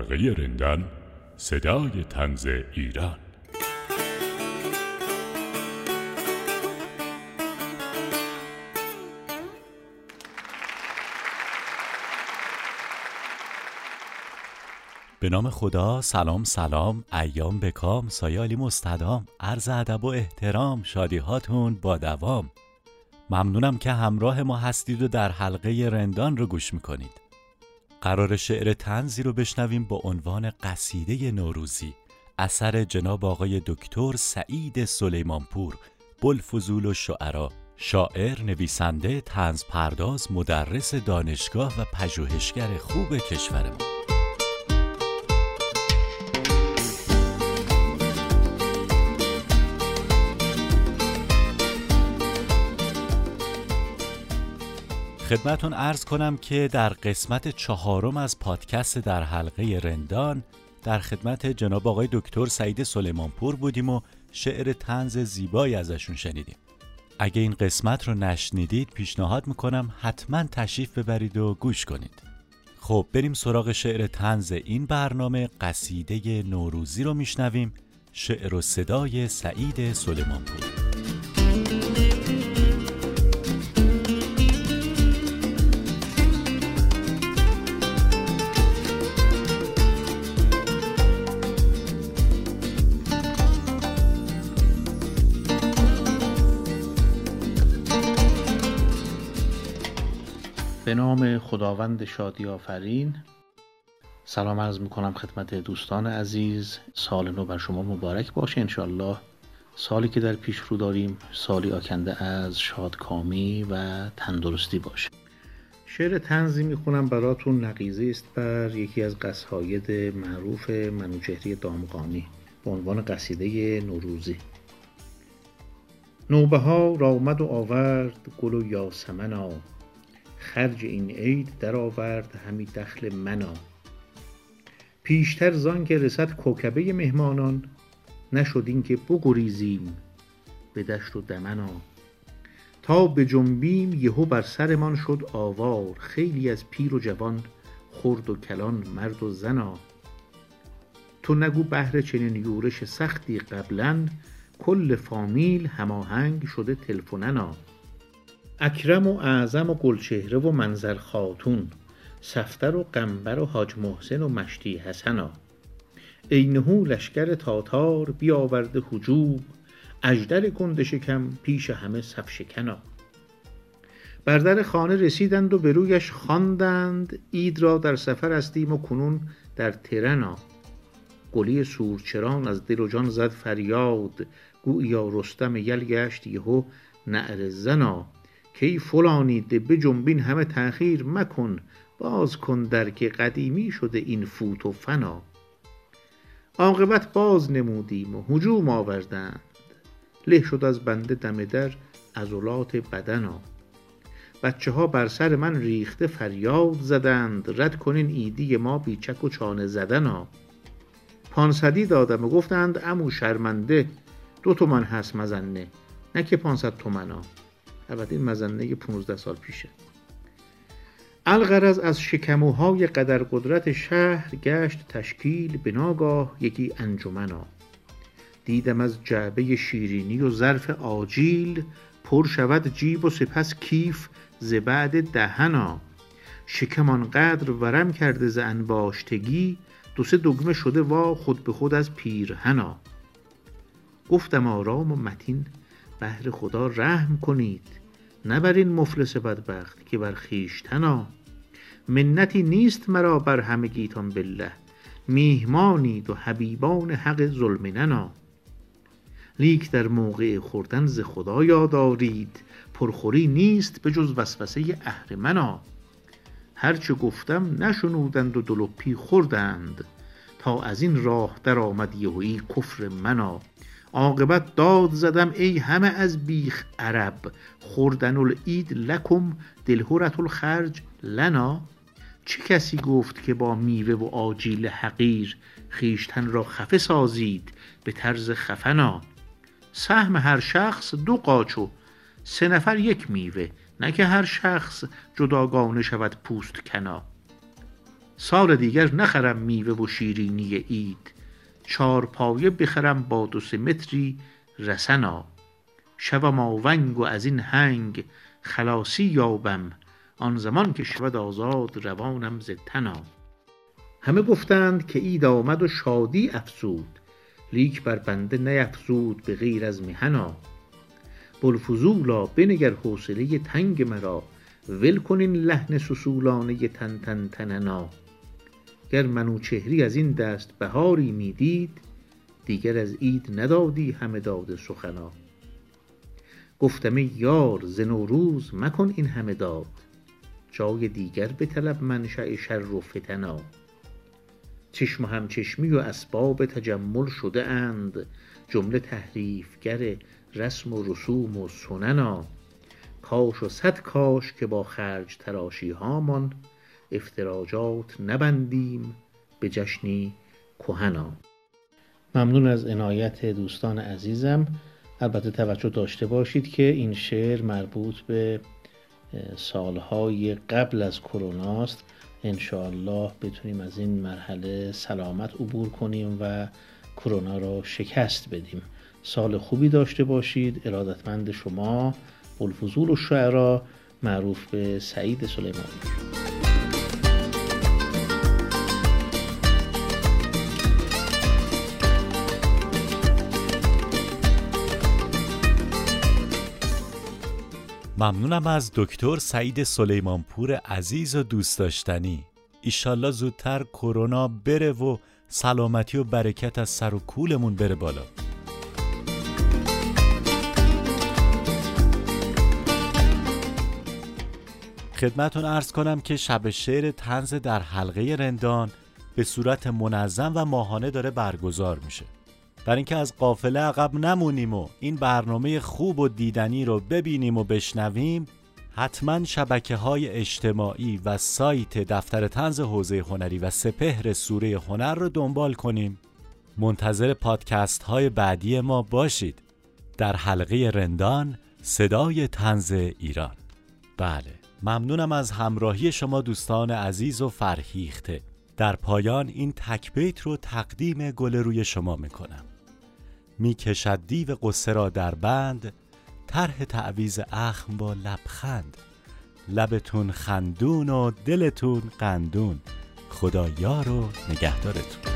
حلقه رندان صدای تنز ایران به نام خدا سلام سلام ایام بکام سایه علی مستدام عرض ادب و احترام شادی هاتون با دوام. ممنونم که همراه ما هستید و در حلقه رندان رو گوش می‌کنید. قرار شعر تنزی رو بشنویم با عنوان قصیده نوروزی. اثر جناب آقای دکتر سعید سلیمانپور بلفزول و شعرا. شاعر، نویسنده، تنز پرداز، مدرس دانشگاه و پژوهشگر خوب کشورمان خدمتون ارز کنم که در قسمت چهارم از پادکست در حلقه رندان در خدمت جناب آقای دکتر سعید سلیمانپور بودیم و شعر تنز زیبایی ازشون شنیدیم. اگه این قسمت رو نشنیدید پیشنهاد می‌کنم حتما تشریف ببرید و گوش کنید. خب بریم سراغ شعر تنز این برنامه. قصیده نوروزی رو میشنویم. شعر و صدای سعید سلیمانپور. به نام خداوند شادی آفرین. سلام عرض می‌کنم خدمت دوستان عزیز. سال نو بر شما مبارک باشه انشالله سالی که در پیش رو داریم سالی آکنده از شادکامی و تندرستی باشه. شعر تنزی می‌خونم براتون. نقیزه است بر یکی از قصاید معروف منوچهری دامغانی به عنوان قصیده نوروزی. نوبهار آمد و آورد گل و یاسمنا. خرج این عید درآورد همی دخل منا. پیشتر زان که رسد کوکبه مهمانان نشد این که بگریزیم به دشت و دمنا. تا به جنبیم یهو بر سرمان شد آوار خیلی از پیر و جوان خرد و کلان مرد و زنا. تو نگو بهر چنین یورش سختی قبلا کل فامیل هماهنگ شده تلفوننا اکرم و اعظم و گلچهره و منظر خاتون صفتر و قنبر و حاج محسن و مشتی حسنا. عینهو لشکر تاتار بیاورده هجوم اژدر گنده شکم پیش همه صف شکنا. بر در خانه رسیدند و به رویش خواندند عید را در سفر هستیم و کنون در ترنا. گلی سورچران از دل و جان زد فریاد گوییا رستم یل گشت یهو نعره زنا. کای فلانی ده بجنبین همه تأخیر مکن باز کن درک قدیمی شده این فوت و فنا. عاقبت باز نمودیم و هجوم آوردند. له شد از بنده دم در عضلات بدنا. بچه ها بر سر من ریخته فریاد زدند رد کنین ایدی ما بی چک و چانه زدنا. پانصدی دادم و گفتند عمو شرمنده دو تومن هست مزنه نه که پانصد تومنا. البته این مزنه 15 سال پیشه. الغرض از شکموهای قدر قدرت شهر گشت تشکیل به یکی انجمنا. دیدم از جعبه شیرینی و ظرف آجیل پر شود جیب و سپس کیف ز بعد دهنا. شکم آنقدر ورم کرده ز انباشتگی دو سه دگمه شده وا خود به خود از پیرهنا. گفتم آرام و متین بهر خدا رحم کنید. نه بر این مفلس بدبخت که بر خویشتنا. منتی نیست مرا بر همگیتان بالله. میهمانید و حبیبان حق ذوالمننا لیک در موقع خوردن ز خدا یاد پرخوری نیست به جز وسوسه اهرمنا هر چه گفتم نشنودند و دو لپی خوردند. تا از این راه درآمد یهویی کفر منا. عاقبت داد زدم ای همه از بیخ عرب خوردن العید لکم دلهرة الخرج لنا. چه کسی گفت که با میوه و آجیل حقیر خویشتن را خفه سازید به طرز خفنا؟ سهم هر شخص دو قاچ و سه نفر یک میوه نه که هر شخص جداگانه شود پوست کنا. سال دیگر نخرم میوه و شیرینی عید. چار پایه بخرم با دو سه متری رسنا. شوم آونگ و از این هنگ خلاصی یابم. آن زمان که شود آزاد روانم ز تنا. همه گفتند که عید آمد و شادی افزود. لیک بر بنده نیفزود به غیر از محنا بوالفضولا بنگر حوصله تنگ مرا. ول کن این لحن سوسولانه تن تن تننا. گر منوچهری از این دست بهاری می دید دیگر از عید ندادی همه داد سخنا. گفتم ای یار ز نوروز مکن این همه داد جای دیگر بطلب منشأ شر و فتنا. چشم و همچشمی و اسباب تجمل شده اند جمله تحریفگر رسم و رسوم و سننا. کاش و صد کاش که با خرج تراشی هامان افتراجات نبندیم به جشنی کهنا. ممنون از عنایت دوستان عزیزم. البته توجه داشته باشید که این شعر مربوط به سالهای قبل از کرونا است. انشاءالله بتونیم از این مرحله سلامت عبور کنیم و کرونا را شکست بدیم. سال خوبی داشته باشید. ارادتمند شما بلفضول و شعرا معروف به سعید سلیمانی. ممنونم از دکتر سعید سلیمانپور عزیز و دوست داشتنی. ایشالله زودتر کرونا بره و سلامتی و برکت از سر و کولمون بره بالا. خدمتون ارز کنم که شب شعر تنز در حلقه رندان به صورت منظم و ماهانه داره برگزار میشه. برای اینکه از قافله عقب نمونیم و این برنامه خوب و دیدنی رو ببینیم و بشنویم حتما شبکه های اجتماعی و سایت دفتر تنز حوزه هنری و سپهر سوره هنر رو دنبال کنیم. منتظر پادکست های بعدی ما باشید. در حلقه رندان صدای تنز ایران. بله ممنونم از همراهی شما دوستان عزیز و فرهیخته. در پایان این تکبیت رو تقدیم گل روی شما می‌کنم. می‌کشد دیو قصه را در بند طرح تعویز اخم با لبخند. لبتون خندون و دلتون قندون. خدا یار و نگهدارتون.